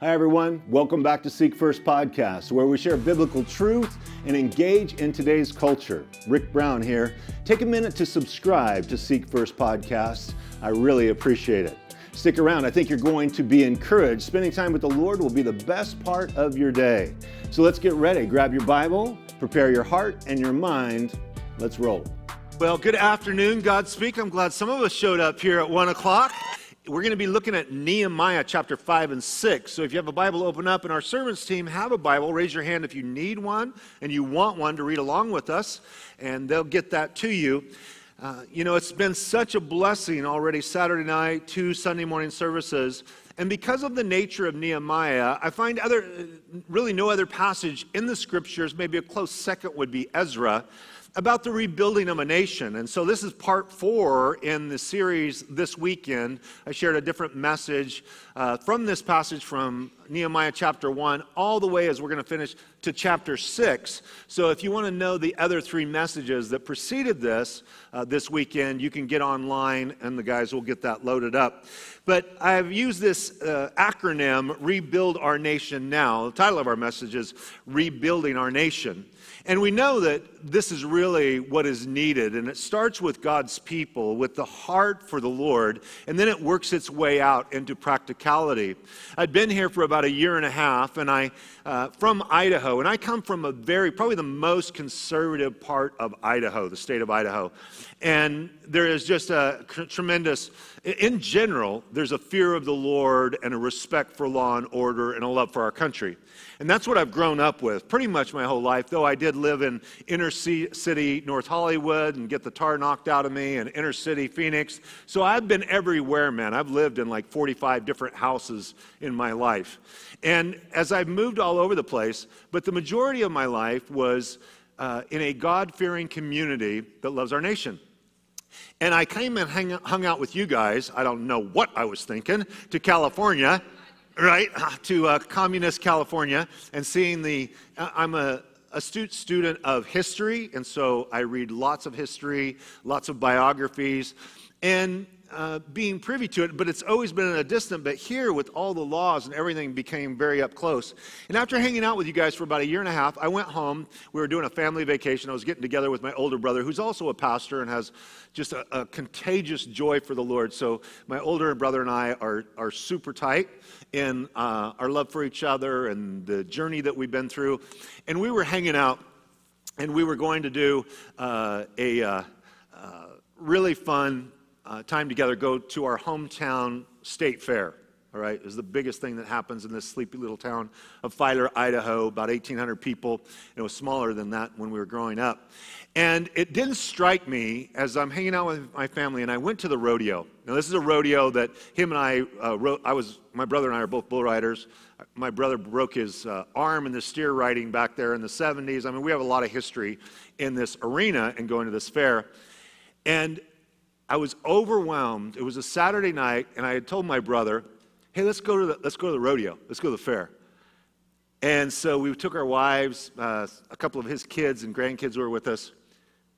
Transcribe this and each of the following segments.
Hi, everyone. Welcome back to Seek First Podcast, where we share biblical truth and engage in today's culture. Rick Brown here. Take a minute to subscribe to Seek First Podcast. I really appreciate it. Stick around. I think you're going to be encouraged. Spending time with the Lord will be the best part of your day. So let's get ready. Grab your Bible, prepare your heart and your mind. Let's roll. Well, good afternoon, Godspeak. I'm glad some of us showed up here at 1 o'clock we're going to be looking at Nehemiah chapter 5 and 6. So if you have a Bible, open up. And our servants team have a Bible. Raise your hand if you need one and you want one to read along with us, and they'll get that to you. Uh, you know, it's been such a blessing already Saturday night, two Sunday morning services. And because of the nature of Nehemiah, I find other, really no other passage in the scriptures, maybe a close second would be Ezra about the rebuilding of a nation. And so this is part four in the series this weekend. I shared a different message uh, from this passage from Nehemiah chapter one, all the way as we're going to finish to chapter six. So if you want to know the other three messages that preceded this uh, this weekend, you can get online and the guys will get that loaded up. But I've used this uh, acronym, Rebuild Our Nation Now. The title of our message is Rebuilding Our Nation. And we know that this is really what is needed. And it starts with God's people, with the heart for the Lord, and then it works its way out into practicality. I'd been here for about a year and a half, and I, uh, from Idaho, and I come from a very, probably the most conservative part of Idaho, the state of Idaho. And there is just a tremendous, in general, there's a fear of the Lord and a respect for law and order and a love for our country. And that's what I've grown up with pretty much my whole life, though I did live in inner city North Hollywood and get the tar knocked out of me and inner city Phoenix. So I've been everywhere, man. I've lived in like 45 different houses in my life. And as I've moved all over the place, but the majority of my life was uh, in a God fearing community that loves our nation. And I came and hang, hung out with you guys. I don't know what I was thinking to California right, to uh, communist California and seeing the. I'm a astute student of history, and so I read lots of history, lots of biographies, and uh, being privy to it, but it's always been in a distant. But here, with all the laws and everything, became very up close. And after hanging out with you guys for about a year and a half, I went home. We were doing a family vacation. I was getting together with my older brother, who's also a pastor and has just a, a contagious joy for the Lord. So my older brother and I are, are super tight in uh, our love for each other and the journey that we've been through. And we were hanging out, and we were going to do uh, a uh, uh really fun uh, time together, go to our hometown state fair. All right, is the biggest thing that happens in this sleepy little town of Filer, Idaho, about 1,800 people. It was smaller than that when we were growing up. And it didn't strike me as I'm hanging out with my family, and I went to the rodeo. Now, this is a rodeo that him and I uh, wrote. I was, my brother and I are both bull riders. My brother broke his uh, arm in the steer riding back there in the 70s. I mean, we have a lot of history in this arena and going to this fair. And I was overwhelmed. It was a Saturday night, and I had told my brother, hey, let's go to the, let's go to the rodeo. Let's go to the fair. And so we took our wives, uh, a couple of his kids and grandkids were with us.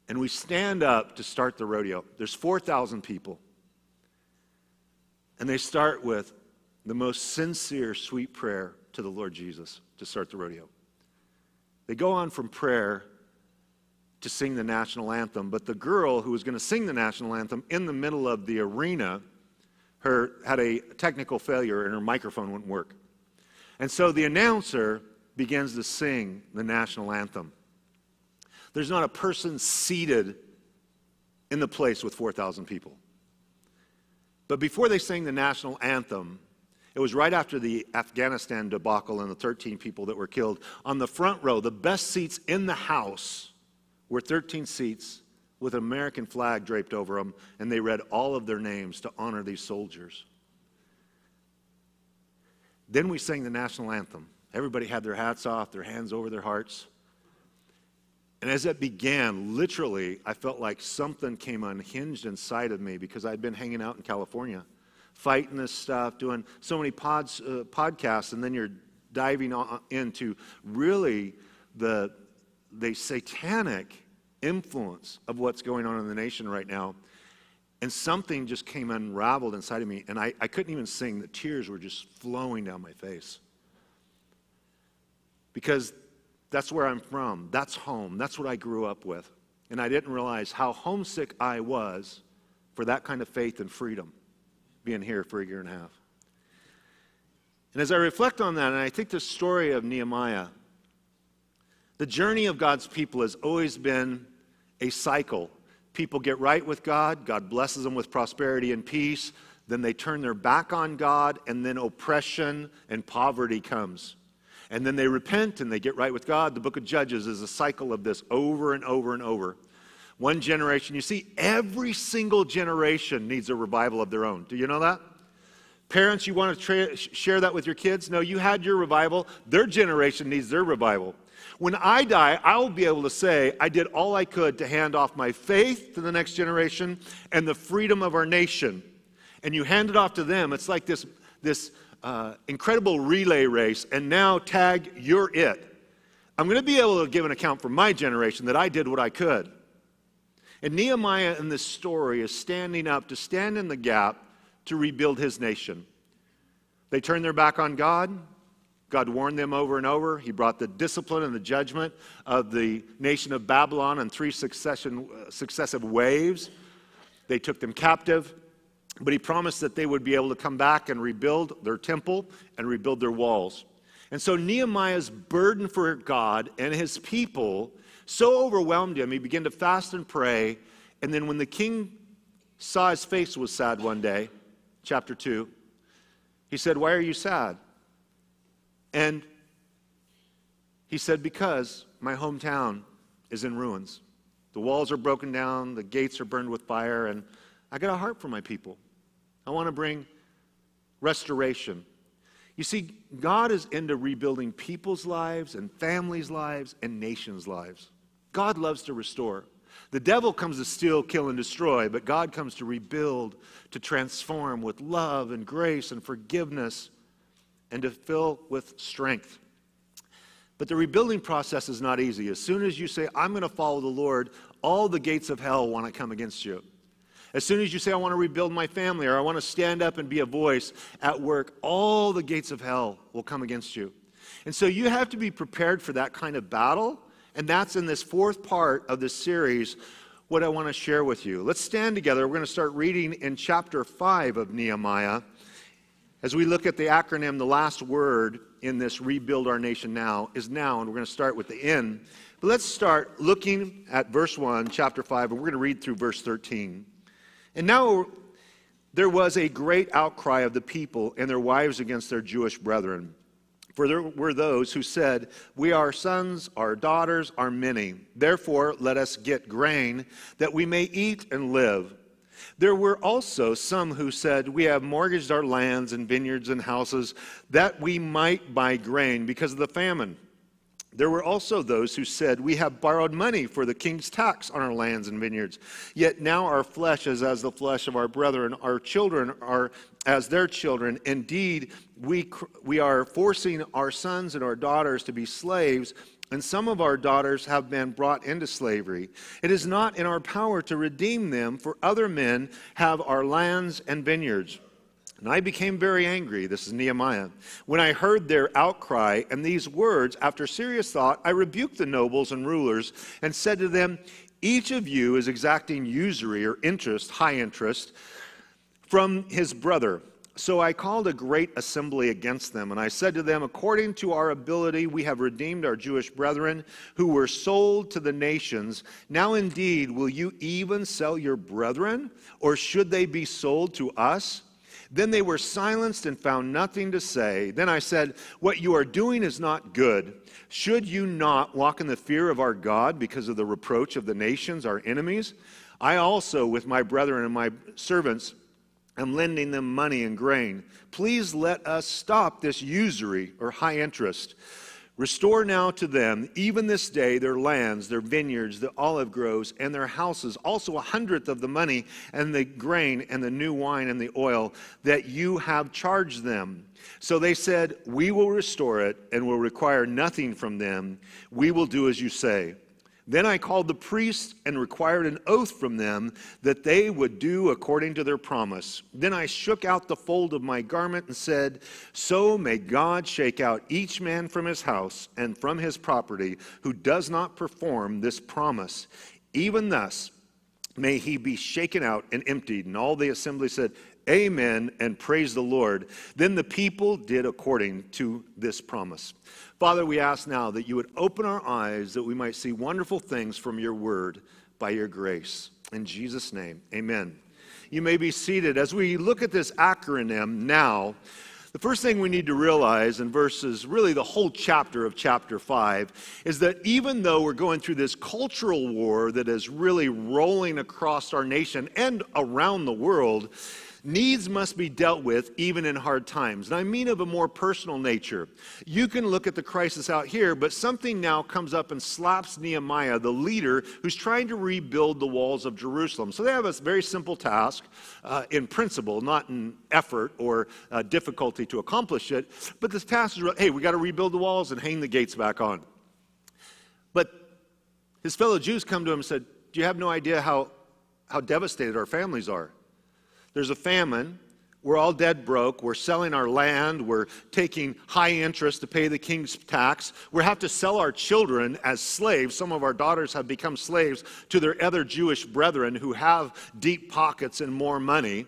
And we stand up to start the rodeo. There's 4,000 people. And they start with the most sincere, sweet prayer to the Lord Jesus to start the rodeo. They go on from prayer to sing the national anthem, but the girl who was going to sing the national anthem in the middle of the arena her, had a technical failure and her microphone wouldn't work. And so the announcer begins to sing the national anthem. There's not a person seated in the place with 4,000 people. But before they sang the national anthem, it was right after the Afghanistan debacle and the 13 people that were killed. On the front row, the best seats in the house were 13 seats with an American flag draped over them, and they read all of their names to honor these soldiers. Then we sang the national anthem. Everybody had their hats off, their hands over their hearts. And as it began, literally, I felt like something came unhinged inside of me because I'd been hanging out in California, fighting this stuff, doing so many pods, uh, podcasts, and then you're diving into really the, the satanic influence of what's going on in the nation right now. And something just came unraveled inside of me, and I, I couldn't even sing. The tears were just flowing down my face. because that's where I'm from. That's home. That's what I grew up with. And I didn't realize how homesick I was for that kind of faith and freedom being here for a year and a half. And as I reflect on that, and I think the story of Nehemiah, the journey of God's people has always been a cycle. People get right with God, God blesses them with prosperity and peace, then they turn their back on God, and then oppression and poverty comes. And then they repent and they get right with God. The book of Judges is a cycle of this over and over and over. One generation, you see, every single generation needs a revival of their own. Do you know that? Parents, you want to tra- share that with your kids? No, you had your revival. Their generation needs their revival. When I die, I will be able to say, I did all I could to hand off my faith to the next generation and the freedom of our nation. And you hand it off to them. It's like this, this uh, incredible relay race, and now tag, you're it. I'm going to be able to give an account for my generation that I did what I could. And Nehemiah in this story is standing up to stand in the gap to rebuild his nation. They turn their back on God. God warned them over and over. He brought the discipline and the judgment of the nation of Babylon in three succession, uh, successive waves. They took them captive. But he promised that they would be able to come back and rebuild their temple and rebuild their walls. And so Nehemiah's burden for God and his people so overwhelmed him, he began to fast and pray. And then when the king saw his face was sad one day, chapter 2, he said, Why are you sad? And he said, Because my hometown is in ruins. The walls are broken down, the gates are burned with fire, and I got a heart for my people. I want to bring restoration. You see, God is into rebuilding people's lives and families' lives and nations' lives. God loves to restore. The devil comes to steal, kill, and destroy, but God comes to rebuild, to transform with love and grace and forgiveness, and to fill with strength. But the rebuilding process is not easy. As soon as you say, I'm going to follow the Lord, all the gates of hell want to come against you. As soon as you say, I want to rebuild my family or I want to stand up and be a voice at work, all the gates of hell will come against you. And so you have to be prepared for that kind of battle. And that's in this fourth part of this series, what I want to share with you. Let's stand together. We're going to start reading in chapter 5 of Nehemiah. As we look at the acronym, the last word in this Rebuild Our Nation Now is now, and we're going to start with the N. But let's start looking at verse 1, chapter 5, and we're going to read through verse 13. And now there was a great outcry of the people and their wives against their Jewish brethren. For there were those who said, We are sons, our daughters are many. Therefore, let us get grain that we may eat and live. There were also some who said, We have mortgaged our lands and vineyards and houses that we might buy grain because of the famine. There were also those who said, We have borrowed money for the king's tax on our lands and vineyards. Yet now our flesh is as the flesh of our brethren, our children are as their children. Indeed, we, we are forcing our sons and our daughters to be slaves, and some of our daughters have been brought into slavery. It is not in our power to redeem them, for other men have our lands and vineyards. And I became very angry. This is Nehemiah. When I heard their outcry and these words, after serious thought, I rebuked the nobles and rulers and said to them, Each of you is exacting usury or interest, high interest, from his brother. So I called a great assembly against them, and I said to them, According to our ability, we have redeemed our Jewish brethren who were sold to the nations. Now indeed, will you even sell your brethren, or should they be sold to us? Then they were silenced and found nothing to say. Then I said, What you are doing is not good. Should you not walk in the fear of our God because of the reproach of the nations, our enemies? I also, with my brethren and my servants, am lending them money and grain. Please let us stop this usury or high interest. Restore now to them, even this day, their lands, their vineyards, the olive groves, and their houses, also a hundredth of the money and the grain and the new wine and the oil that you have charged them. So they said, We will restore it and will require nothing from them. We will do as you say. Then I called the priests and required an oath from them that they would do according to their promise. Then I shook out the fold of my garment and said, So may God shake out each man from his house and from his property who does not perform this promise. Even thus may he be shaken out and emptied. And all the assembly said, Amen, and praise the Lord. Then the people did according to this promise. Father, we ask now that you would open our eyes that we might see wonderful things from your word by your grace. In Jesus' name, amen. You may be seated. As we look at this acronym now, the first thing we need to realize in verses, really the whole chapter of chapter 5, is that even though we're going through this cultural war that is really rolling across our nation and around the world, Needs must be dealt with even in hard times. And I mean of a more personal nature. You can look at the crisis out here, but something now comes up and slaps Nehemiah, the leader, who's trying to rebuild the walls of Jerusalem. So they have a very simple task uh, in principle, not in effort or uh, difficulty to accomplish it. But this task is hey, we got to rebuild the walls and hang the gates back on. But his fellow Jews come to him and said, Do you have no idea how, how devastated our families are? There's a famine. We're all dead broke. We're selling our land. We're taking high interest to pay the king's tax. We have to sell our children as slaves. Some of our daughters have become slaves to their other Jewish brethren who have deep pockets and more money.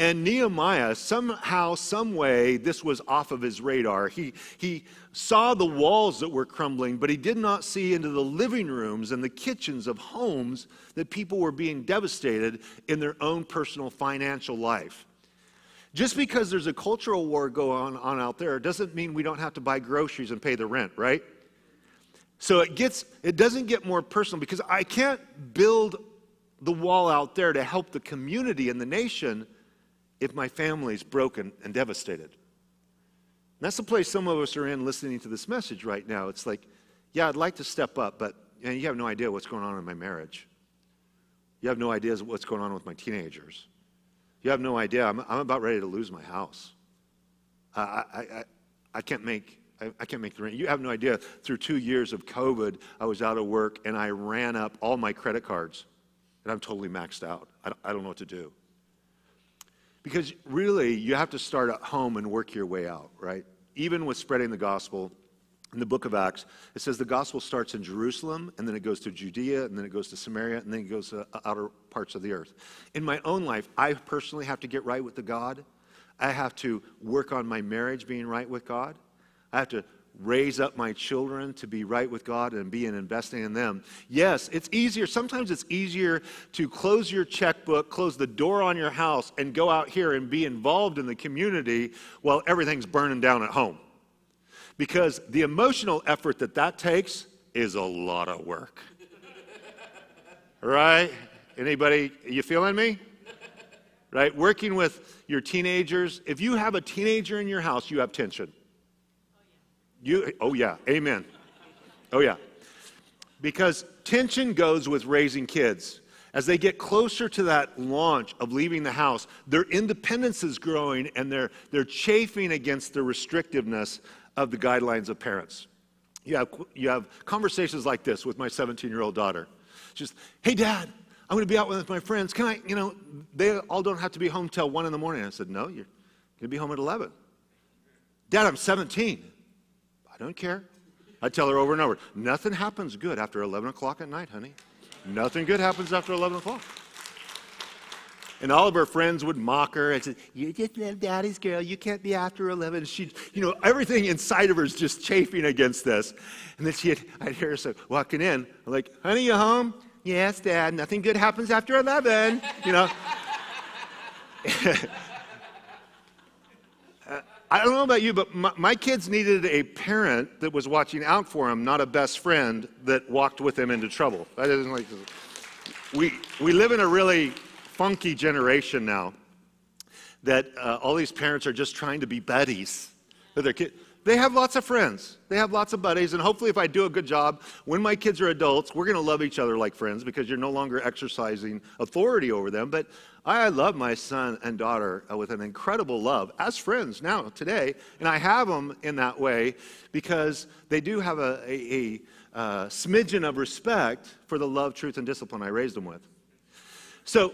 And Nehemiah, somehow, some way, this was off of his radar. He, he saw the walls that were crumbling, but he did not see into the living rooms and the kitchens of homes that people were being devastated in their own personal financial life. Just because there's a cultural war going on out there doesn't mean we don't have to buy groceries and pay the rent, right? So it gets it doesn't get more personal because I can't build the wall out there to help the community and the nation if my family's broken and devastated. And that's the place some of us are in listening to this message right now. It's like, yeah, I'd like to step up, but you, you have no idea what's going on in my marriage. You have no idea what's going on with my teenagers. You have no idea. I'm, I'm about ready to lose my house. I, I, I, I can't make I, can't make the rent. You have no idea. Through two years of COVID, I was out of work and I ran up all my credit cards, and I'm totally maxed out. I don't know what to do. Because really, you have to start at home and work your way out, right? Even with spreading the gospel, in the book of Acts, it says the gospel starts in Jerusalem, and then it goes to Judea, and then it goes to Samaria, and then it goes to outer parts of the earth. In my own life, I personally have to get right with the God. I have to work on my marriage being right with God. I have to raise up my children to be right with God and be in investing in them. Yes, it's easier. Sometimes it's easier to close your checkbook, close the door on your house, and go out here and be involved in the community while everything's burning down at home. Because the emotional effort that that takes is a lot of work. right? Anybody, you feeling me? Right? Working with your teenagers. If you have a teenager in your house, you have tension. You, oh, yeah, amen. Oh, yeah. Because tension goes with raising kids. As they get closer to that launch of leaving the house, their independence is growing and they're, they're chafing against the restrictiveness of the guidelines of parents. You have, you have conversations like this with my 17 year old daughter. She's, hey, dad, I'm going to be out with my friends. Can I, you know, they all don't have to be home till 1 in the morning. I said, no, you're going to be home at 11. Dad, I'm 17. I don't care. I tell her over and over, nothing happens good after 11 o'clock at night, honey. Nothing good happens after 11 o'clock. And all of her friends would mock her and say, You just love daddy's girl. You can't be after 11. She, you know, everything inside of her is just chafing against this. And then she'd, I'd hear her say, walking in, I'm like, Honey, you home? Yes, dad. Nothing good happens after 11. You know? I don't know about you, but my, my, kids needed a parent that was watching out for them, not a best friend that walked with them into trouble. That isn't like we we live in a really funky generation now that uh, all these parents are just trying to be buddies with their kids. they have lots of friends. They have lots of buddies. And hopefully, if I do a good job, when my kids are adults, we're going to love each other like friends because you're no longer exercising authority over them. But I love my son and daughter uh, with an incredible love as friends now, today. And I have them in that way because they do have a, a, a, a uh, smidgen of respect for the love, truth, and discipline I raised them with. So,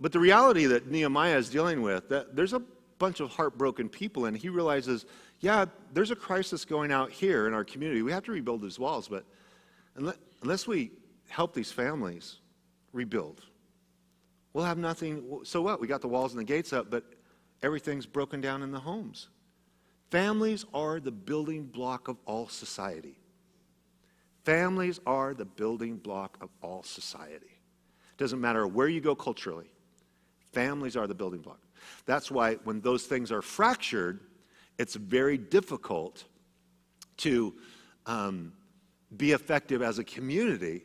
but the reality that Nehemiah is dealing with, that there's a bunch of heartbroken people, and he realizes, yeah, there's a crisis going out here in our community. We have to rebuild these walls, but unless we help these families rebuild, we'll have nothing. So what? We got the walls and the gates up, but everything's broken down in the homes. Families are the building block of all society. Families are the building block of all society. Doesn't matter where you go culturally, families are the building block. That's why when those things are fractured, it's very difficult to um, be effective as a community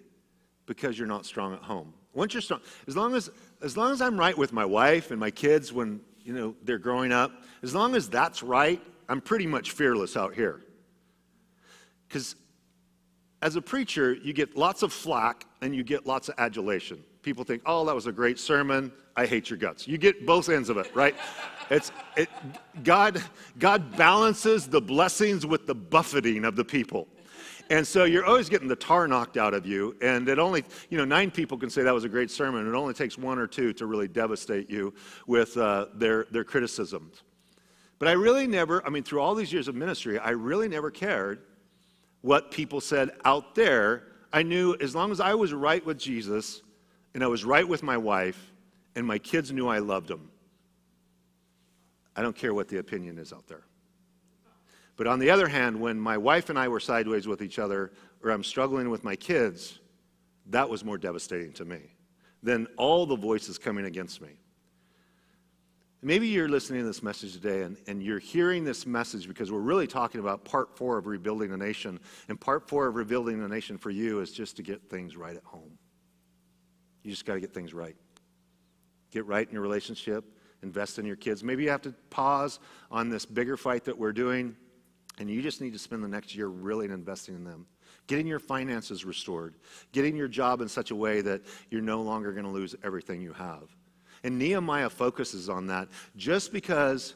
because you're not strong at home. Once you're strong, as long as, as long as I'm right with my wife and my kids when you know they're growing up, as long as that's right, I'm pretty much fearless out here. Because as a preacher, you get lots of flack and you get lots of adulation. People think, oh, that was a great sermon. I hate your guts. You get both ends of it, right? It's, it, God, God balances the blessings with the buffeting of the people. And so you're always getting the tar knocked out of you. And it only, you know, nine people can say that was a great sermon. It only takes one or two to really devastate you with uh, their, their criticisms. But I really never, I mean, through all these years of ministry, I really never cared what people said out there. I knew as long as I was right with Jesus and I was right with my wife, and my kids knew I loved them. I don't care what the opinion is out there. But on the other hand, when my wife and I were sideways with each other, or I'm struggling with my kids, that was more devastating to me than all the voices coming against me. Maybe you're listening to this message today and, and you're hearing this message because we're really talking about part four of rebuilding a nation. And part four of rebuilding a nation for you is just to get things right at home. You just got to get things right. Get right in your relationship, invest in your kids. Maybe you have to pause on this bigger fight that we're doing, and you just need to spend the next year really investing in them. Getting your finances restored, getting your job in such a way that you're no longer going to lose everything you have. And Nehemiah focuses on that just because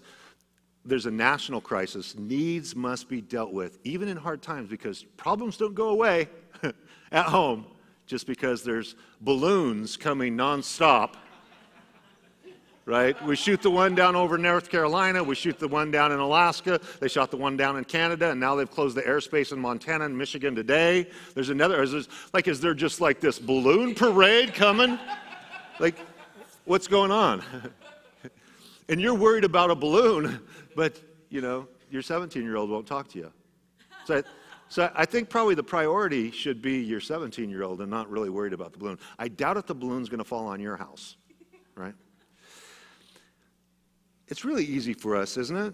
there's a national crisis, needs must be dealt with, even in hard times, because problems don't go away at home just because there's balloons coming nonstop right? We shoot the one down over North Carolina. We shoot the one down in Alaska. They shot the one down in Canada, and now they've closed the airspace in Montana and Michigan today. There's another. Is like, is there just like this balloon parade coming? Like, what's going on? and you're worried about a balloon, but you know your 17-year-old won't talk to you. So. I, so I think probably the priority should be your 17 year old and not really worried about the balloon. I doubt if the balloon's going to fall on your house, right? It's really easy for us, isn't it,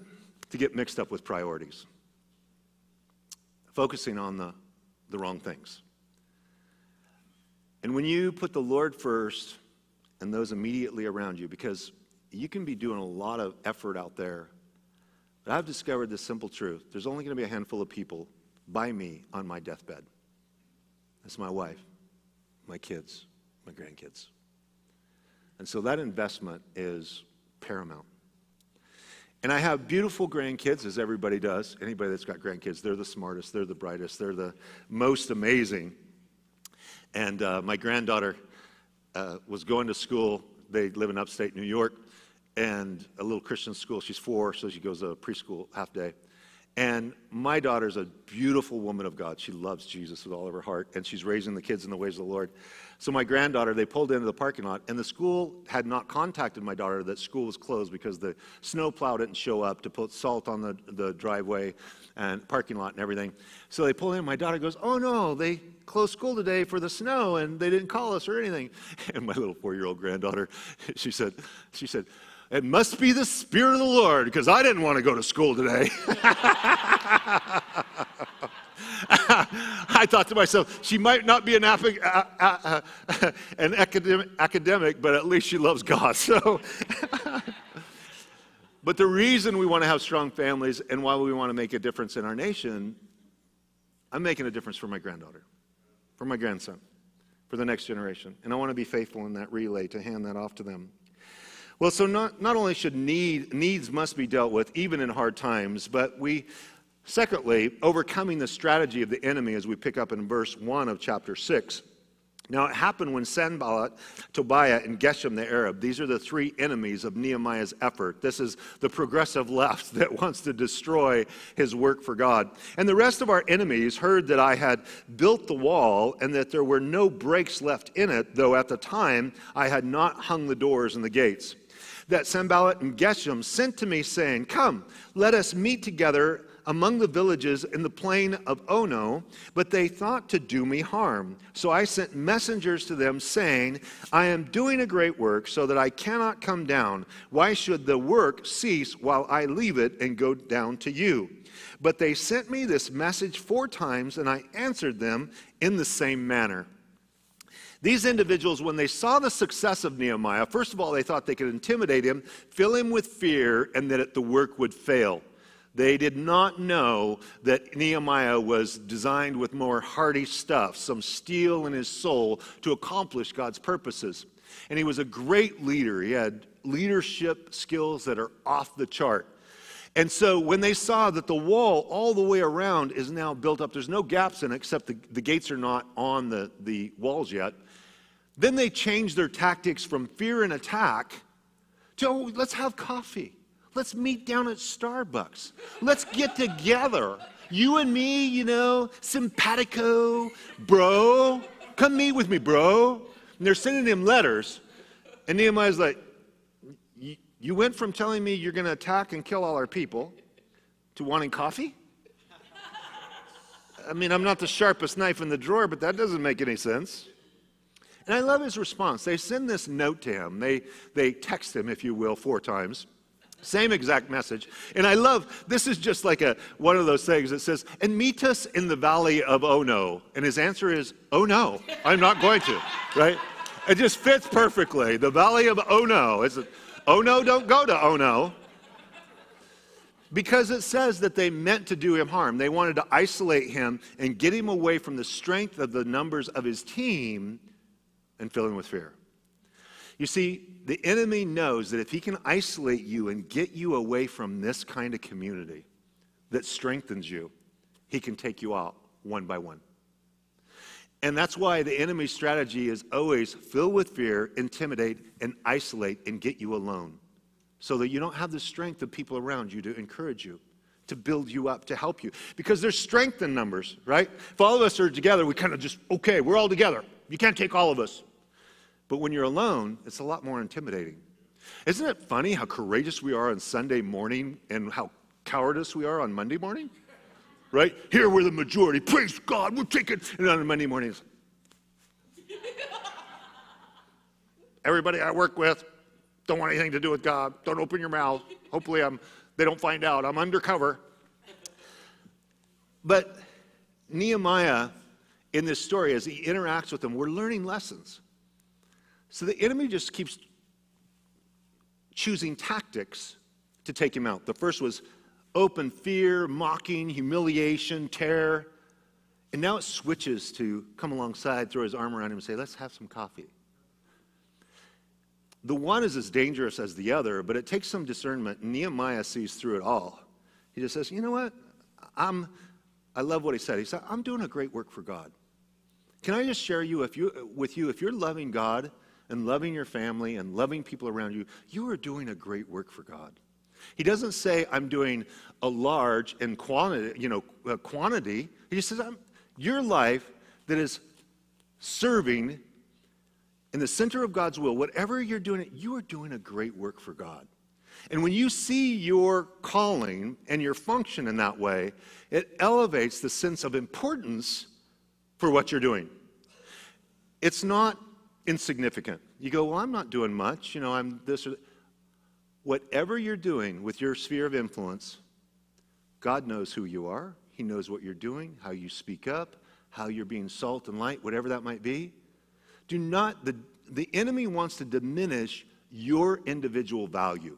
to get mixed up with priorities, focusing on the, the wrong things. And when you put the Lord first and those immediately around you, because you can be doing a lot of effort out there, but I've discovered this simple truth there's only going to be a handful of people by me on my deathbed. That's my wife, my kids, my grandkids. And so that investment is paramount. And I have beautiful grandkids, as everybody does. Anybody that's got grandkids, they're the smartest, they're the brightest, they're the most amazing. And uh, my granddaughter uh, was going to school. They live in upstate New York, and a little Christian school. She's four, so she goes to preschool half day. And my daughter's a beautiful woman of God. She loves Jesus with all of her heart, and she's raising the kids in the ways of the Lord. So my granddaughter, they pulled into the parking lot, and the school had not contacted my daughter that school was closed because the snowplow didn't show up to put salt on the, the driveway and parking lot and everything. So they pull in. My daughter goes, "Oh no, they closed school today for the snow, and they didn't call us or anything." And my little four-year-old granddaughter, she said, she said, "It must be the Spirit of the Lord because I didn't want to go to school today." I thought to myself, she might not be an, uh, uh, uh, an academic, academic, but at least she loves God. So, But the reason we want to have strong families and why we want to make a difference in our nation, I'm making a difference for my granddaughter, for my grandson, for the next generation. And I want to be faithful in that relay to hand that off to them. Well, so not, not only should need, needs must be dealt with, even in hard times, but we, secondly, overcoming the strategy of the enemy as we pick up in verse 1 of chapter 6. Now, it happened when Sanballat, Tobiah, and Geshem the Arab, these are the three enemies of Nehemiah's effort. This is the progressive left that wants to destroy his work for God. And the rest of our enemies heard that I had built the wall and that there were no breaks left in it, though at the time I had not hung the doors and the gates. That Sanballat and Geshem sent to me, saying, Come, let us meet together among the villages in the plain of Ono, but they thought to do me harm. So I sent messengers to them, saying, I am doing a great work, so that I cannot come down. Why should the work cease while I leave it and go down to you? But they sent me this message four times, and I answered them in the same manner. These individuals, when they saw the success of Nehemiah, first of all, they thought they could intimidate him, fill him with fear, and that the work would fail. They did not know that Nehemiah was designed with more hardy stuff, some steel in his soul to accomplish God's purposes. And he was a great leader. He had leadership skills that are off the chart. And so when they saw that the wall all the way around is now built up, there's no gaps in it except the, the gates are not on the, the walls yet. Then they changed their tactics from fear and attack to oh, let's have coffee. Let's meet down at Starbucks. Let's get together. You and me, you know, simpatico, bro. Come meet with me, bro. And they're sending him letters. And Nehemiah's like, You went from telling me you're going to attack and kill all our people to wanting coffee? I mean, I'm not the sharpest knife in the drawer, but that doesn't make any sense. And I love his response. They send this note to him. They, they text him, if you will, four times. Same exact message. And I love, this is just like a, one of those things that says, and meet us in the valley of oh no. And his answer is, oh no, I'm not going to, right? It just fits perfectly. The valley of oh no. It's, oh no, don't go to oh no. Because it says that they meant to do him harm. They wanted to isolate him and get him away from the strength of the numbers of his team and fill him with fear. You see, the enemy knows that if he can isolate you and get you away from this kind of community that strengthens you, he can take you out one by one. And that's why the enemy's strategy is always fill with fear, intimidate, and isolate and get you alone so that you don't have the strength of people around you to encourage you, to build you up, to help you. Because there's strength in numbers, right? If all of us are together, we kind of just, okay, we're all together. You can't take all of us. But when you're alone, it's a lot more intimidating. Isn't it funny how courageous we are on Sunday morning and how cowardice we are on Monday morning? Right? Here we're the majority. Praise God, we're taking. And on Monday mornings, everybody I work with don't want anything to do with God. Don't open your mouth. Hopefully, I'm. They don't find out. I'm undercover. But Nehemiah, in this story, as he interacts with them, we're learning lessons. So the enemy just keeps choosing tactics to take him out. The first was open fear, mocking, humiliation, terror. And now it switches to come alongside, throw his arm around him, and say, Let's have some coffee. The one is as dangerous as the other, but it takes some discernment. Nehemiah sees through it all. He just says, You know what? I'm, I love what he said. He said, I'm doing a great work for God. Can I just share you, if you, with you, if you're loving God, and loving your family and loving people around you, you are doing a great work for God. He doesn't say, I'm doing a large and quantity, you know, quantity. He just says, I'm, your life that is serving in the center of God's will, whatever you're doing, you are doing a great work for God. And when you see your calling and your function in that way, it elevates the sense of importance for what you're doing. It's not insignificant. You go, well, I'm not doing much. You know, I'm this or that. Whatever you're doing with your sphere of influence, God knows who you are. He knows what you're doing, how you speak up, how you're being salt and light, whatever that might be. Do not, the, the enemy wants to diminish your individual value.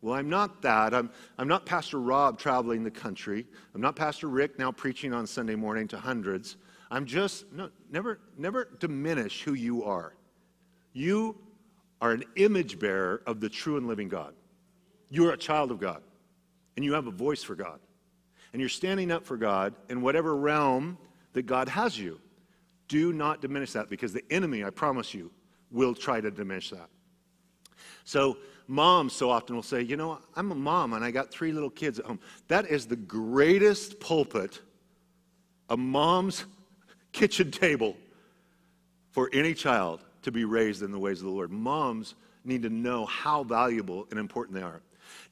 Well, I'm not that. I'm, I'm not Pastor Rob traveling the country. I'm not Pastor Rick now preaching on Sunday morning to hundreds. I'm just, no, never, never diminish who you are. You are an image bearer of the true and living God. You are a child of God, and you have a voice for God. And you're standing up for God in whatever realm that God has you. Do not diminish that because the enemy, I promise you, will try to diminish that. So, moms so often will say, You know, I'm a mom and I got three little kids at home. That is the greatest pulpit, a mom's kitchen table for any child to be raised in the ways of the Lord. Moms need to know how valuable and important they are.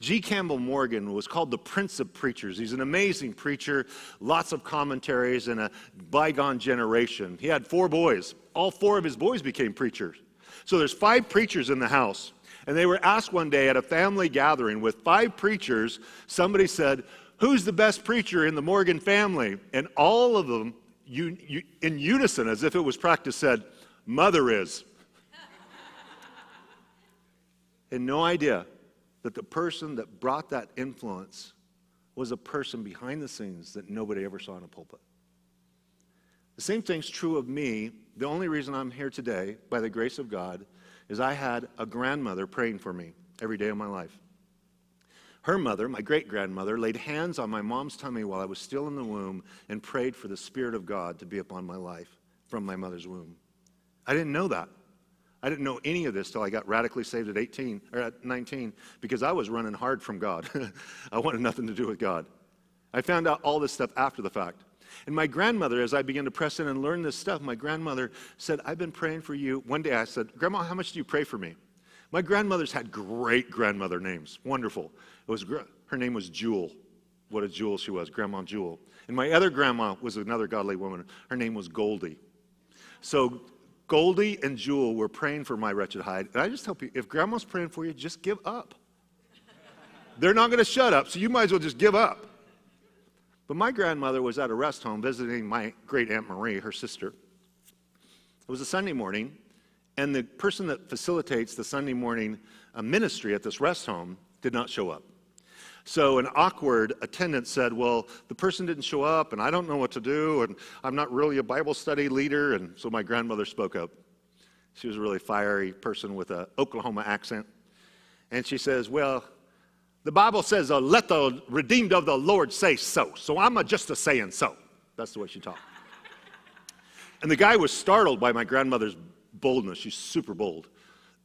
G. Campbell Morgan was called the Prince of Preachers. He's an amazing preacher, lots of commentaries in a bygone generation. He had four boys. All four of his boys became preachers. So there's five preachers in the house. And they were asked one day at a family gathering with five preachers, somebody said, Who's the best preacher in the Morgan family? And all of them, you, you, in unison, as if it was practice, said, Mother is. and no idea that the person that brought that influence was a person behind the scenes that nobody ever saw in a pulpit. The same thing's true of me. The only reason I'm here today, by the grace of God, is I had a grandmother praying for me every day of my life. Her mother, my great grandmother, laid hands on my mom's tummy while I was still in the womb and prayed for the Spirit of God to be upon my life from my mother's womb. I didn't know that. I didn't know any of this till I got radically saved at 18 or at 19 because I was running hard from God. I wanted nothing to do with God. I found out all this stuff after the fact. And my grandmother, as I began to press in and learn this stuff, my grandmother said, I've been praying for you. One day I said, Grandma, how much do you pray for me? My grandmothers had great grandmother names. Wonderful. It was, her name was Jewel. What a jewel she was, Grandma Jewel. And my other grandma was another godly woman. Her name was Goldie. So Goldie and Jewel were praying for my wretched hide. And I just tell you, if grandma's praying for you, just give up. They're not going to shut up, so you might as well just give up. But my grandmother was at a rest home visiting my great Aunt Marie, her sister. It was a Sunday morning, and the person that facilitates the Sunday morning uh, ministry at this rest home did not show up. So an awkward attendant said, Well, the person didn't show up, and I don't know what to do, and I'm not really a Bible study leader. And so my grandmother spoke up. She was a really fiery person with an Oklahoma accent. And she says, Well, the Bible says, uh, let the redeemed of the Lord say so. So I'm just a saying so. That's the way she talked. and the guy was startled by my grandmother's boldness. She's super bold.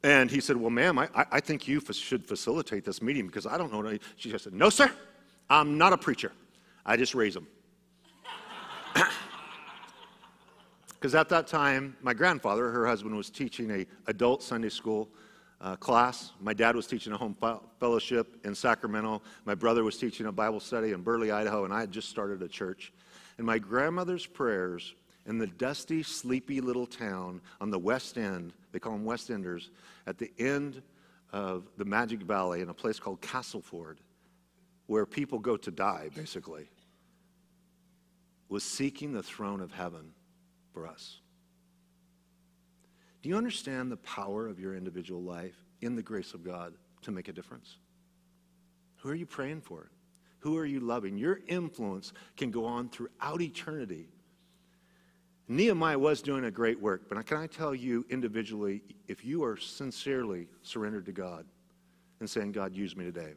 And he said, Well, ma'am, I, I think you should facilitate this meeting because I don't know. Any. She just said, No, sir, I'm not a preacher. I just raise them. Because at that time, my grandfather, her husband, was teaching a adult Sunday school uh, class. My dad was teaching a home fellowship in Sacramento. My brother was teaching a Bible study in Burley, Idaho, and I had just started a church. And my grandmother's prayers in the dusty, sleepy little town on the west end, they call them West Enders, at the end of the Magic Valley in a place called Castleford, where people go to die, basically, was seeking the throne of heaven for us. Do you understand the power of your individual life in the grace of God to make a difference? Who are you praying for? Who are you loving? Your influence can go on throughout eternity. Nehemiah was doing a great work, but can I tell you individually, if you are sincerely surrendered to God and saying, God, use me today,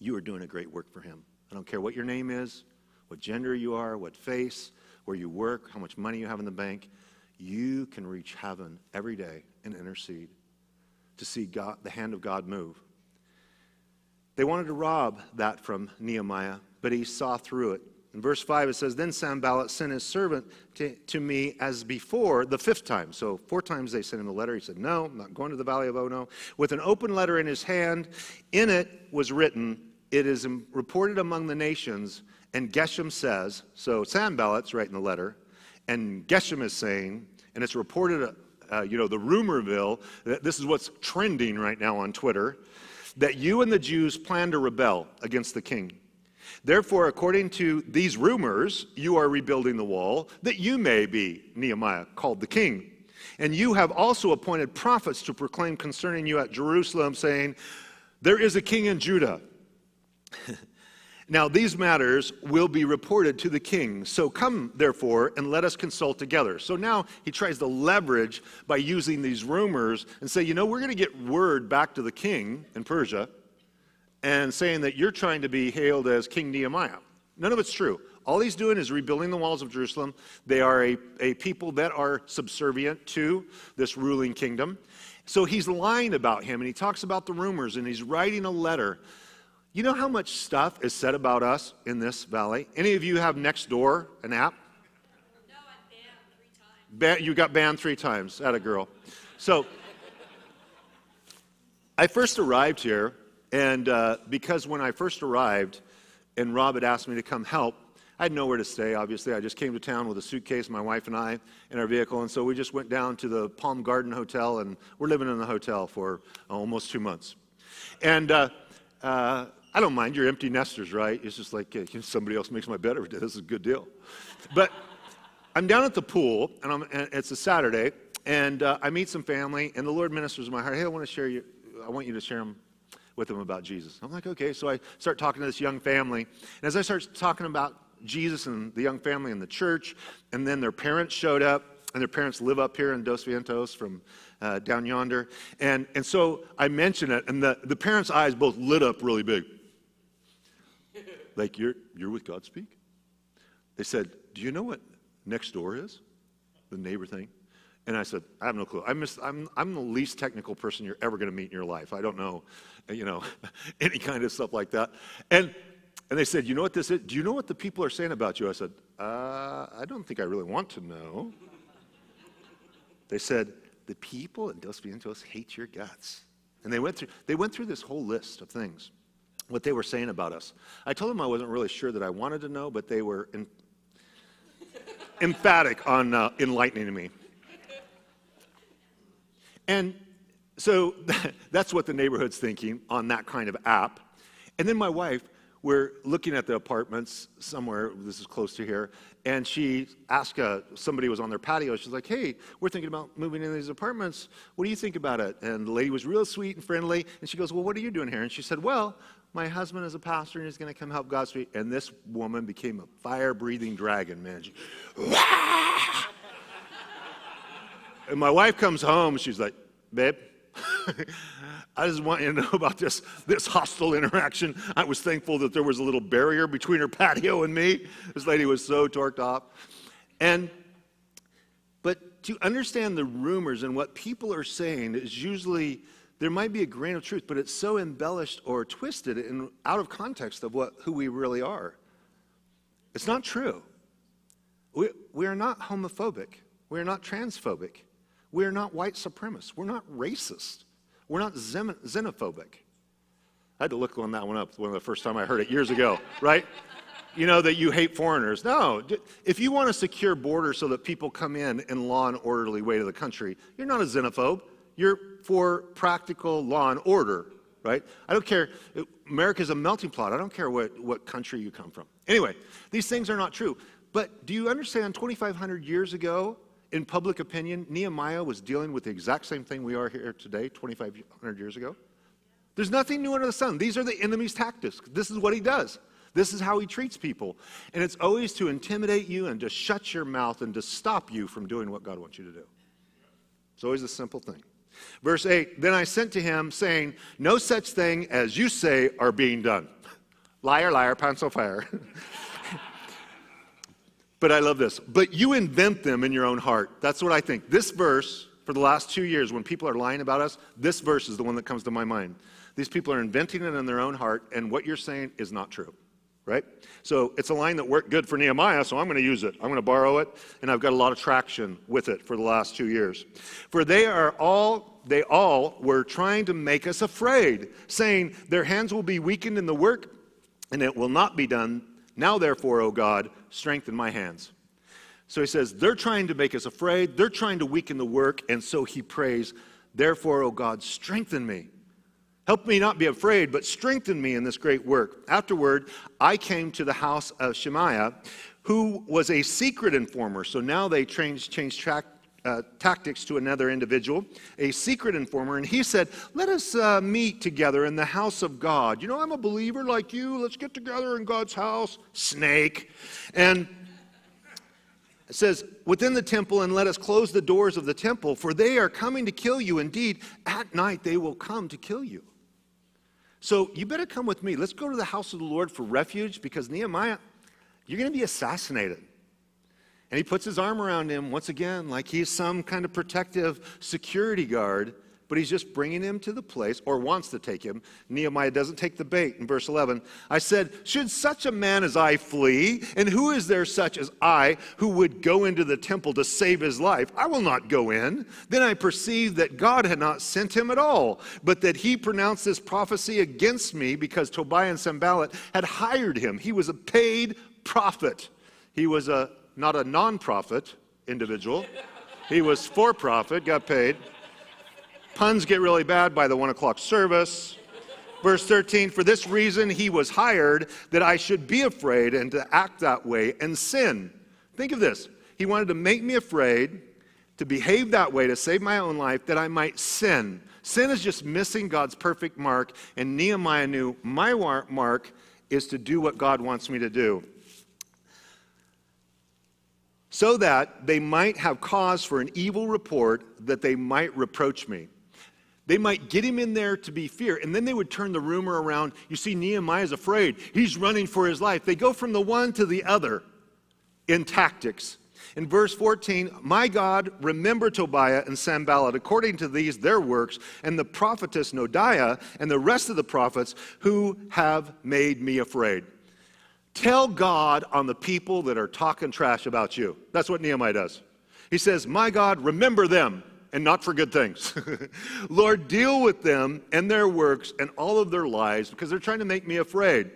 you are doing a great work for Him. I don't care what your name is, what gender you are, what face, where you work, how much money you have in the bank you can reach heaven every day and intercede to see God, the hand of God move. They wanted to rob that from Nehemiah, but he saw through it. In verse 5, it says, Then Sanballat sent his servant to, to me as before the fifth time. So, four times they sent him a letter. He said, No, I'm not going to the valley of Ono. With an open letter in his hand, in it was written, It is reported among the nations, and Geshem says, So Sanballat's writing the letter, and Geshem is saying, and it's reported, uh, you know, the rumorville, that this is what's trending right now on Twitter, that you and the Jews plan to rebel against the king. Therefore, according to these rumors, you are rebuilding the wall, that you may be, Nehemiah, called the king. And you have also appointed prophets to proclaim concerning you at Jerusalem, saying, There is a king in Judah. now, these matters will be reported to the king. So come, therefore, and let us consult together. So now he tries to leverage by using these rumors and say, you know, we're going to get word back to the king in Persia and saying that you're trying to be hailed as King Nehemiah. None of it's true. All he's doing is rebuilding the walls of Jerusalem. They are a, a people that are subservient to this ruling kingdom. So he's lying about him and he talks about the rumors and he's writing a letter. You know how much stuff is said about us in this valley? Any of you have Nextdoor, an app? No, I'm banned three times. Ban- you got banned three times. At a girl. So I first arrived here, and uh, because when I first arrived, and Rob had asked me to come help, I had nowhere to stay, obviously. I just came to town with a suitcase, my wife and I, in our vehicle. And so we just went down to the Palm Garden Hotel, and we're living in the hotel for almost two months. And uh, uh, I don't mind. You're empty nesters, right? It's just like uh, somebody else makes my bed every day. This is a good deal. But I'm down at the pool, and, and it's a Saturday, and uh, I meet some family, and the Lord ministers in my heart. Hey, I want to share you. I want you to share them with them about Jesus. I'm like, okay. So I start talking to this young family, and as I start talking about Jesus and the young family and the church, and then their parents showed up, and their parents live up here in Dos Vientos from uh, down yonder. And, and so I mentioned it, and the, the parents' eyes both lit up really big. Like, you're, you're with Godspeak? They said, Do you know what next door is? The neighbor thing. And I said, I have no clue. I'm, I'm, I'm the least technical person you're ever going to meet in your life. I don't know, you know, any kind of stuff like that. And and they said, You know what this is? Do you know what the people are saying about you? I said, uh, I don't think I really want to know. They said, The people in Dos Vientos hate your guts. And they went through, they went through this whole list of things, what they were saying about us. I told them I wasn't really sure that I wanted to know, but they were in, emphatic on uh, enlightening me. And so that's what the neighborhood's thinking on that kind of app. And then my wife, we're looking at the apartments somewhere, this is close to here, and she asked uh, somebody was on their patio, she's like, hey, we're thinking about moving into these apartments. What do you think about it? And the lady was real sweet and friendly, and she goes, well, what are you doing here? And she said, well, my husband is a pastor and he's going to come help Godspeak. And this woman became a fire breathing dragon, man. She, and my wife comes home, she's like, babe, I just want you to know about this, this hostile interaction. I was thankful that there was a little barrier between her patio and me. This lady was so torqued up. And, but to understand the rumors and what people are saying is usually, there might be a grain of truth, but it's so embellished or twisted and out of context of what, who we really are. It's not true. We, we are not homophobic. We are not transphobic. We are not white supremacists. We're not racist. We're not xenophobic. I had to look on that one up one of the first time I heard it years ago, right? You know, that you hate foreigners. No. If you want a secure border so that people come in in law and orderly way to the country, you're not a xenophobe. You're for practical law and order, right? I don't care. America's a melting pot. I don't care what, what country you come from. Anyway, these things are not true. But do you understand 2,500 years ago, in public opinion, Nehemiah was dealing with the exact same thing we are here today, 2,500 years ago. There's nothing new under the sun. These are the enemy's tactics. This is what he does. This is how he treats people. And it's always to intimidate you and to shut your mouth and to stop you from doing what God wants you to do. It's always a simple thing. Verse 8 Then I sent to him, saying, No such thing as you say are being done. Liar, liar, pants on fire. But I love this. But you invent them in your own heart. That's what I think. This verse, for the last two years, when people are lying about us, this verse is the one that comes to my mind. These people are inventing it in their own heart, and what you're saying is not true. Right? So it's a line that worked good for Nehemiah, so I'm going to use it. I'm going to borrow it, and I've got a lot of traction with it for the last two years. For they are all, they all were trying to make us afraid, saying, Their hands will be weakened in the work, and it will not be done now, therefore, O God, strengthen my hands. So he says, they're trying to make us afraid. They're trying to weaken the work. And so he prays, Therefore, O God, strengthen me. Help me not be afraid, but strengthen me in this great work. Afterward, I came to the house of Shemaiah, who was a secret informer. So now they changed, changed track, uh, tactics to another individual, a secret informer, and he said, Let us uh, meet together in the house of God. You know, I'm a believer like you. Let's get together in God's house. Snake. And it says, Within the temple, and let us close the doors of the temple, for they are coming to kill you. Indeed, at night they will come to kill you. So you better come with me. Let's go to the house of the Lord for refuge because Nehemiah, you're going to be assassinated. And he puts his arm around him once again, like he's some kind of protective security guard, but he's just bringing him to the place, or wants to take him. Nehemiah doesn't take the bait. In verse 11, I said, Should such a man as I flee? And who is there such as I who would go into the temple to save his life? I will not go in. Then I perceived that God had not sent him at all, but that he pronounced this prophecy against me because Tobiah and Sanballat had hired him. He was a paid prophet. He was a not a non-profit individual. He was for profit, got paid. Puns get really bad by the one o'clock service. Verse 13, for this reason he was hired that I should be afraid and to act that way and sin. Think of this. He wanted to make me afraid, to behave that way, to save my own life, that I might sin. Sin is just missing God's perfect mark, and Nehemiah knew my mark is to do what God wants me to do so that they might have cause for an evil report, that they might reproach me. They might get him in there to be fear, and then they would turn the rumor around. You see, Nehemiah's afraid. He's running for his life. They go from the one to the other in tactics. In verse 14, my God, remember Tobiah and Sanballat according to these their works, and the prophetess Noadiah and the rest of the prophets who have made me afraid. Tell God on the people that are talking trash about you. That's what Nehemiah does. He says, My God, remember them and not for good things. Lord, deal with them and their works and all of their lives because they're trying to make me afraid.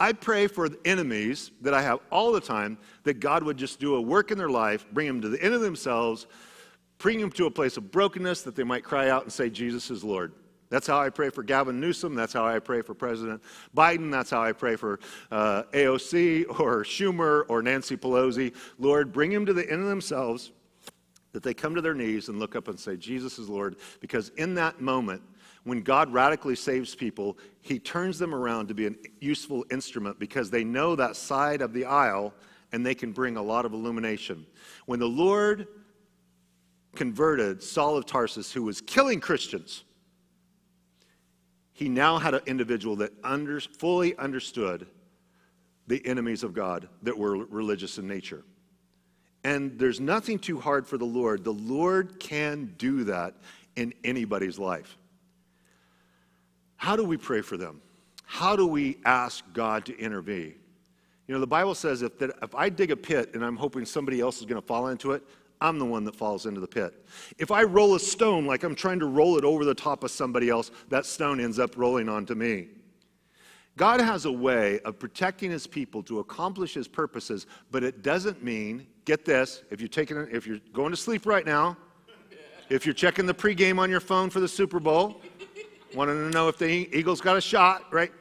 I pray for the enemies that I have all the time that God would just do a work in their life, bring them to the end of themselves, bring them to a place of brokenness that they might cry out and say, Jesus is Lord. That's how I pray for Gavin Newsom. That's how I pray for President Biden. That's how I pray for uh, AOC or Schumer or Nancy Pelosi. Lord, bring them to the end of themselves that they come to their knees and look up and say, Jesus is Lord. Because in that moment, when God radically saves people, he turns them around to be a useful instrument because they know that side of the aisle and they can bring a lot of illumination. When the Lord converted Saul of Tarsus, who was killing Christians, he now had an individual that under, fully understood the enemies of God that were religious in nature. And there's nothing too hard for the Lord. The Lord can do that in anybody's life. How do we pray for them? How do we ask God to intervene? You know, the Bible says if, that, if I dig a pit and I'm hoping somebody else is going to fall into it, I'm the one that falls into the pit. If I roll a stone like I'm trying to roll it over the top of somebody else, that stone ends up rolling onto me. God has a way of protecting his people to accomplish his purposes, but it doesn't mean, get this, if you're taking if you're going to sleep right now, if you're checking the pregame on your phone for the Super Bowl, wanting to know if the Eagles got a shot, right?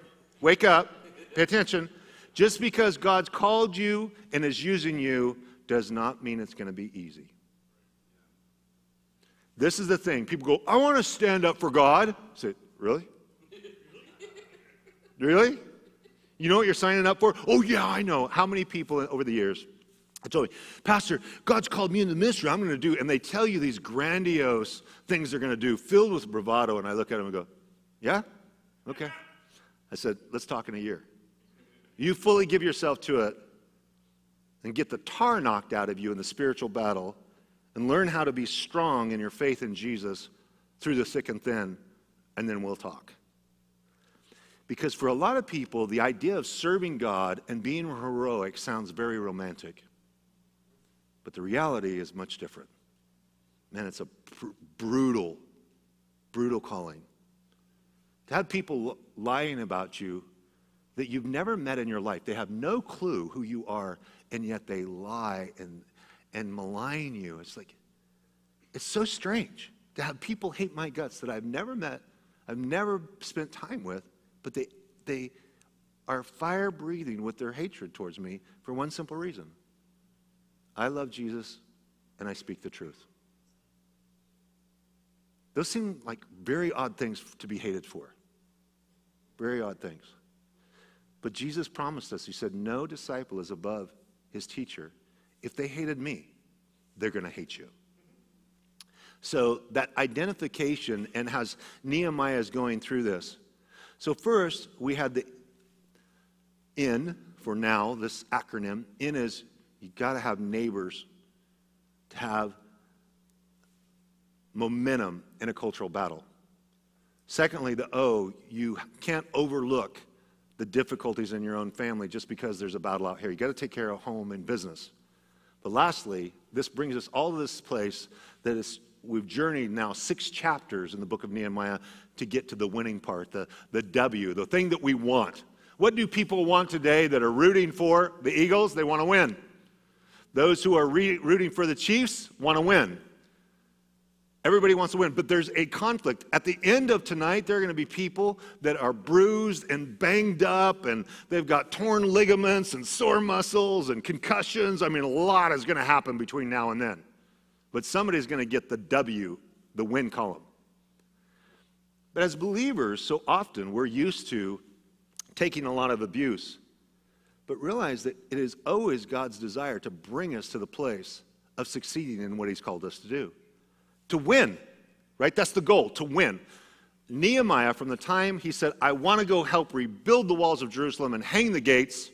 Wake up, pay attention. Just because God's called you and is using you does not mean it's going to be easy. This is the thing. People go, I want to stand up for God. I say, really? really? You know what you're signing up for? Oh, yeah, I know. How many people over the years I told me, Pastor, God's called me into the ministry. I'm going to do, and they tell you these grandiose things they're going to do, filled with bravado. And I look at them and go, Yeah? Okay. I said, Let's talk in a year. You fully give yourself to it, and get the tar knocked out of you in the spiritual battle and learn how to be strong in your faith in Jesus through the thick and thin, and then we'll talk. Because for a lot of people, the idea of serving God and being heroic sounds very romantic. But the reality is much different. Man, it's a pr- brutal, brutal calling. To have people lying about you that you've never met in your life, they have no clue who you are, and yet they lie and, and malign you. It's like, it's so strange to have people hate my guts that I've never met, I've never spent time with, but they, they are fire breathing with their hatred towards me for one simple reason I love Jesus and I speak the truth. Those seem like very odd things to be hated for. Very odd things. But Jesus promised us, He said, No disciple is above his teacher. If they hated me, they're going to hate you. So that identification and as Nehemiah is going through this. So first we had the in for now, this acronym. In is you got to have neighbors to have momentum in a cultural battle. Secondly, the O, you can't overlook the difficulties in your own family just because there's a battle out here. You got to take care of home and business. But lastly, this brings us all to this place that is we've journeyed now six chapters in the book of Nehemiah to get to the winning part, the, the W, the thing that we want. What do people want today that are rooting for the Eagles? They want to win. Those who are re- rooting for the Chiefs want to win. Everybody wants to win, but there's a conflict. At the end of tonight, there are going to be people that are bruised and banged up, and they've got torn ligaments and sore muscles and concussions. I mean, a lot is going to happen between now and then. But somebody's going to get the W, the win column. But as believers, so often we're used to taking a lot of abuse. But realize that it is always God's desire to bring us to the place of succeeding in what He's called us to do to win, right? That's the goal, to win. Nehemiah, from the time he said, I want to go help rebuild the walls of Jerusalem and hang the gates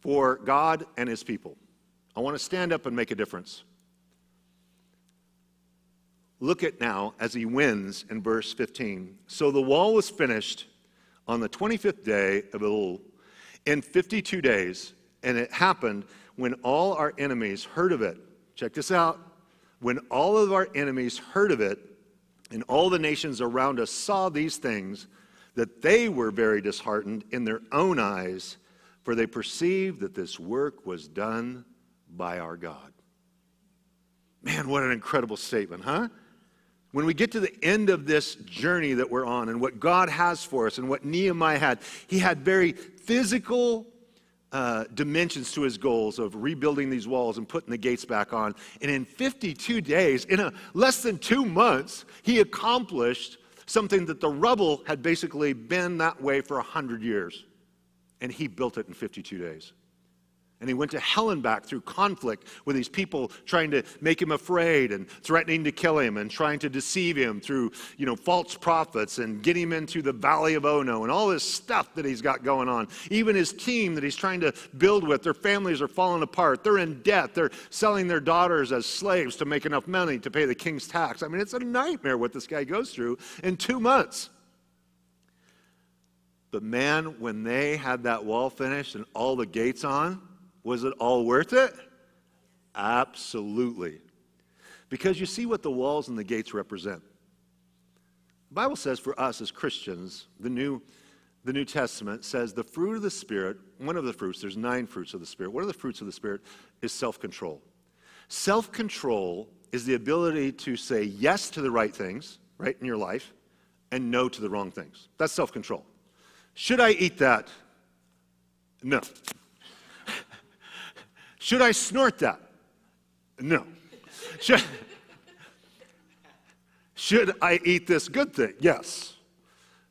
for God and his people. I want to stand up and make a difference. Look at now as he wins in verse 15. So the wall was finished on the 25th day of Elul in 52 days, and it happened when all our enemies heard of it. Check this out. When all of our enemies heard of it, and all the nations around us saw these things, that they were very disheartened in their own eyes, for they perceived that this work was done by our God. Man, what an incredible statement, huh? When we get to the end of this journey that we're on and what God has for us and what Nehemiah had, he had very physical uh, dimensions to his goals of rebuilding these walls and putting the gates back on. And in 52 days, in a, less than two months, he accomplished something that the rubble had basically been that way for 100 years. And he built it in 52 days. And he went to hell and back through conflict with these people trying to make him afraid and threatening to kill him and trying to deceive him through, you know, false prophets and get him into the valley of Ono and all this stuff that he's got going on. Even his team that he's trying to build with, their families are falling apart. They're in debt. They're selling their daughters as slaves to make enough money to pay the king's tax. I mean, it's a nightmare what this guy goes through in two months. But man, when they had that wall finished and all the gates on, was it all worth it? Absolutely. Because you see what the walls and the gates represent. The Bible says for us as Christians, the New, the New Testament says the fruit of the Spirit, one of the fruits, there's nine fruits of the Spirit. One of the fruits of the Spirit is self control. Self control is the ability to say yes to the right things, right, in your life, and no to the wrong things. That's self control. Should I eat that? No. Should I snort that? No. Should, should I eat this good thing? Yes.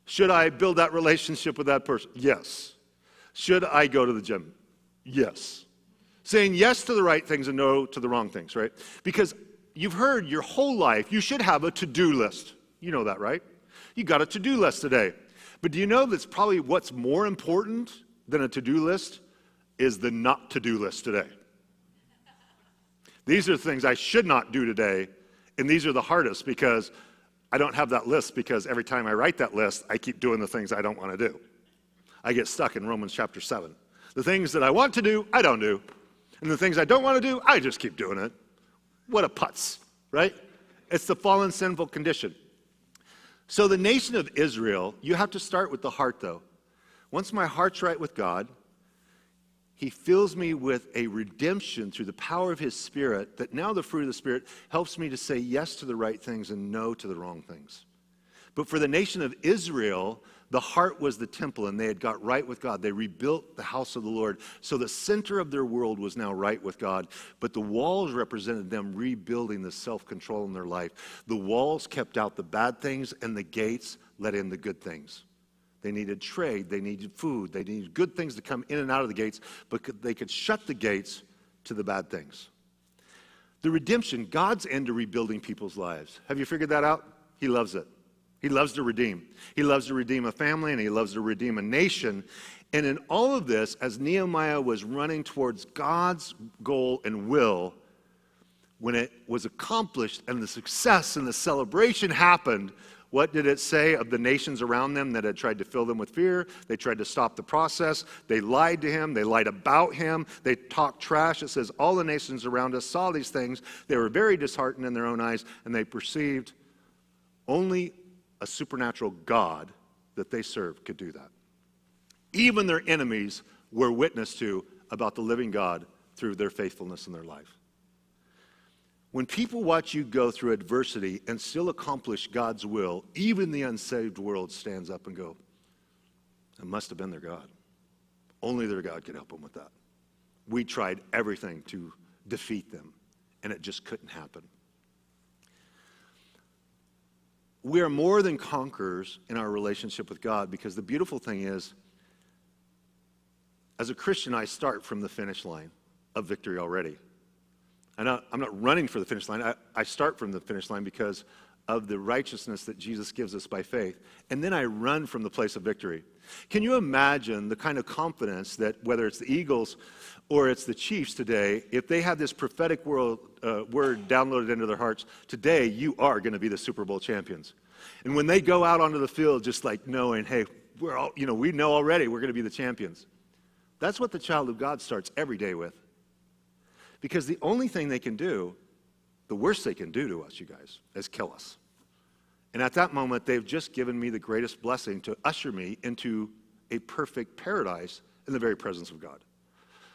Should I build that relationship with that person? Yes. Should I go to the gym? Yes. Saying yes to the right things and no to the wrong things, right? Because you've heard your whole life you should have a to do list. You know that, right? You got a to do list today. But do you know that's probably what's more important than a to do list is the not to do list today? These are the things I should not do today, and these are the hardest because I don't have that list because every time I write that list, I keep doing the things I don't want to do. I get stuck in Romans chapter 7. The things that I want to do, I don't do. And the things I don't want to do, I just keep doing it. What a putz, right? It's the fallen sinful condition. So, the nation of Israel, you have to start with the heart, though. Once my heart's right with God, he fills me with a redemption through the power of His Spirit that now the fruit of the Spirit helps me to say yes to the right things and no to the wrong things. But for the nation of Israel, The heart was the temple, and they had got right with God. They rebuilt the house of the Lord. So the center of their world was now right with God. But the walls represented them rebuilding the self control in their life. The walls kept out the bad things, and the gates let in the good things. They needed trade, they needed food, they needed good things to come in and out of the gates, but they could shut the gates to the bad things. The redemption, God's end to rebuilding people's lives. Have you figured that out? He loves it. He loves to redeem. He loves to redeem a family and he loves to redeem a nation. And in all of this, as Nehemiah was running towards God's goal and will, when it was accomplished and the success and the celebration happened, what did it say of the nations around them that had tried to fill them with fear? They tried to stop the process. They lied to him. They lied about him. They talked trash. It says, All the nations around us saw these things. They were very disheartened in their own eyes, and they perceived only a supernatural God that they served could do that. Even their enemies were witness to about the living God through their faithfulness in their life. When people watch you go through adversity and still accomplish God's will, even the unsaved world stands up and go, it must have been their God. Only their God could help them with that. We tried everything to defeat them, and it just couldn't happen. We are more than conquerors in our relationship with God because the beautiful thing is, as a Christian, I start from the finish line of victory already. I'm not, I'm not running for the finish line. I, I start from the finish line because of the righteousness that Jesus gives us by faith. And then I run from the place of victory. Can you imagine the kind of confidence that whether it's the Eagles or it's the Chiefs today, if they had this prophetic world, uh, word downloaded into their hearts, today you are going to be the Super Bowl champions. And when they go out onto the field, just like knowing, hey, we're all, you know, we know already we're going to be the champions. That's what the child of God starts every day with. Because the only thing they can do, the worst they can do to us, you guys, is kill us. And at that moment, they've just given me the greatest blessing to usher me into a perfect paradise in the very presence of God.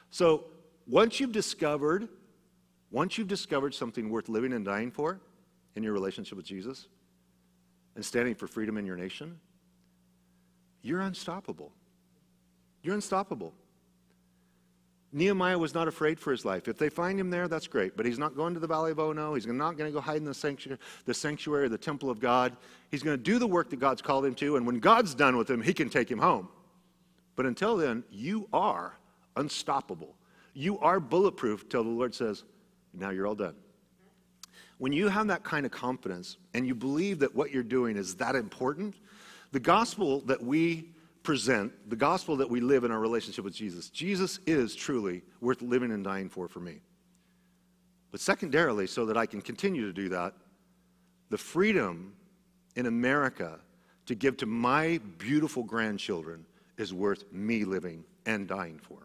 So once you've discovered, once you've discovered something worth living and dying for in your relationship with Jesus and standing for freedom in your nation, you're unstoppable. You're unstoppable. Nehemiah was not afraid for his life. If they find him there, that's great. But he's not going to the Valley of Ono. He's not going to go hide in the sanctuary, the sanctuary, the temple of God. He's going to do the work that God's called him to. And when God's done with him, he can take him home. But until then, you are unstoppable. You are bulletproof till the Lord says, now you're all done. When you have that kind of confidence and you believe that what you're doing is that important, the gospel that we present, the gospel that we live in our relationship with Jesus, Jesus is truly worth living and dying for for me. But secondarily, so that I can continue to do that, the freedom in America to give to my beautiful grandchildren is worth me living and dying for.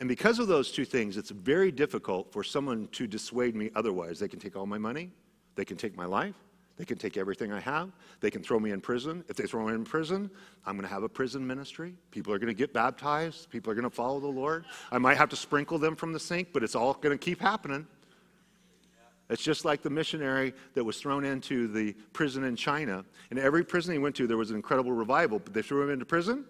And because of those two things, it's very difficult for someone to dissuade me otherwise. They can take all my money, they can take my life, they can take everything I have. They can throw me in prison. If they throw me in prison, I'm going to have a prison ministry. People are going to get baptized. People are going to follow the Lord. I might have to sprinkle them from the sink, but it's all going to keep happening. It's just like the missionary that was thrown into the prison in China. In every prison he went to, there was an incredible revival, but they threw him into prison.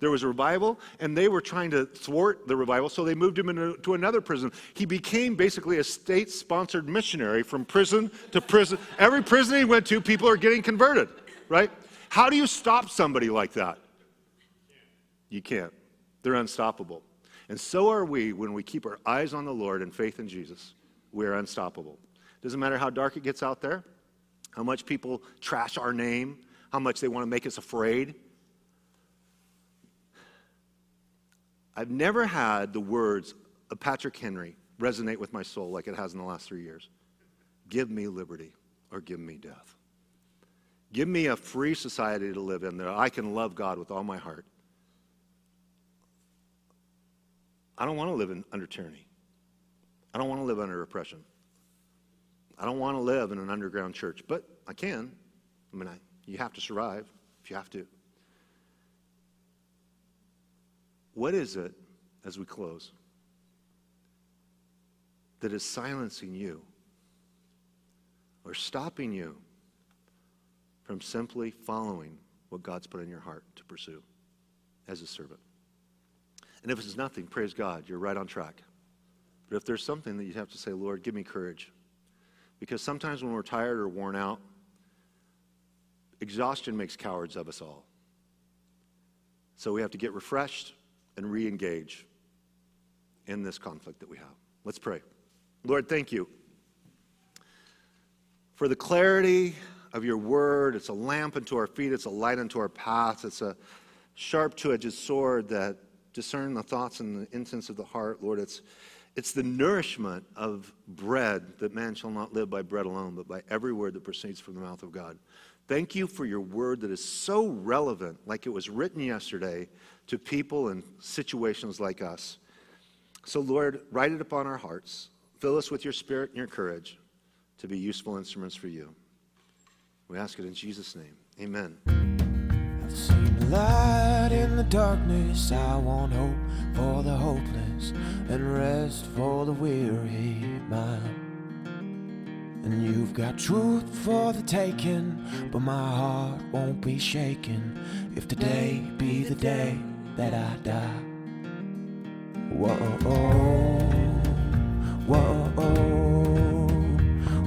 There was a revival, and they were trying to thwart the revival, so they moved him into another prison. He became basically a state sponsored missionary from prison to prison. Every prison he went to, people are getting converted, right? How do you stop somebody like that? You can't. They're unstoppable. And so are we when we keep our eyes on the Lord and faith in Jesus. We are unstoppable. Doesn't matter how dark it gets out there, how much people trash our name, how much they want to make us afraid. I've never had the words of Patrick Henry resonate with my soul like it has in the last three years. Give me liberty or give me death. Give me a free society to live in that I can love God with all my heart. I don't want to live in, under tyranny. I don't want to live under oppression. I don't want to live in an underground church, but I can. I mean, I, you have to survive if you have to. What is it, as we close, that is silencing you or stopping you from simply following what God's put in your heart to pursue as a servant. And if it's nothing, praise God, you're right on track. But if there's something that you have to say, Lord, give me courage. Because sometimes when we're tired or worn out, exhaustion makes cowards of us all. So we have to get refreshed and re engage in this conflict that we have. Let's pray. Lord, thank you for the clarity of your word. It's a lamp unto our feet, it's a light unto our path, it's a sharp two edged sword that discerns the thoughts and the intents of the heart. Lord, it's, it's the nourishment of bread that man shall not live by bread alone, but by every word that proceeds from the mouth of God. Thank you for your word that is so relevant, like it was written yesterday, to people in situations like us. So, Lord, write it upon our hearts. Fill us with your spirit and your courage to be useful instruments for you. We ask it in Jesus' name. Amen. Light in the darkness. I want hope for the hopeless and rest for the weary mind. And you've got truth for the taking, but my heart won't be shaken if today be the day that I die. Whoa, oh, whoa, oh,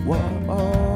whoa,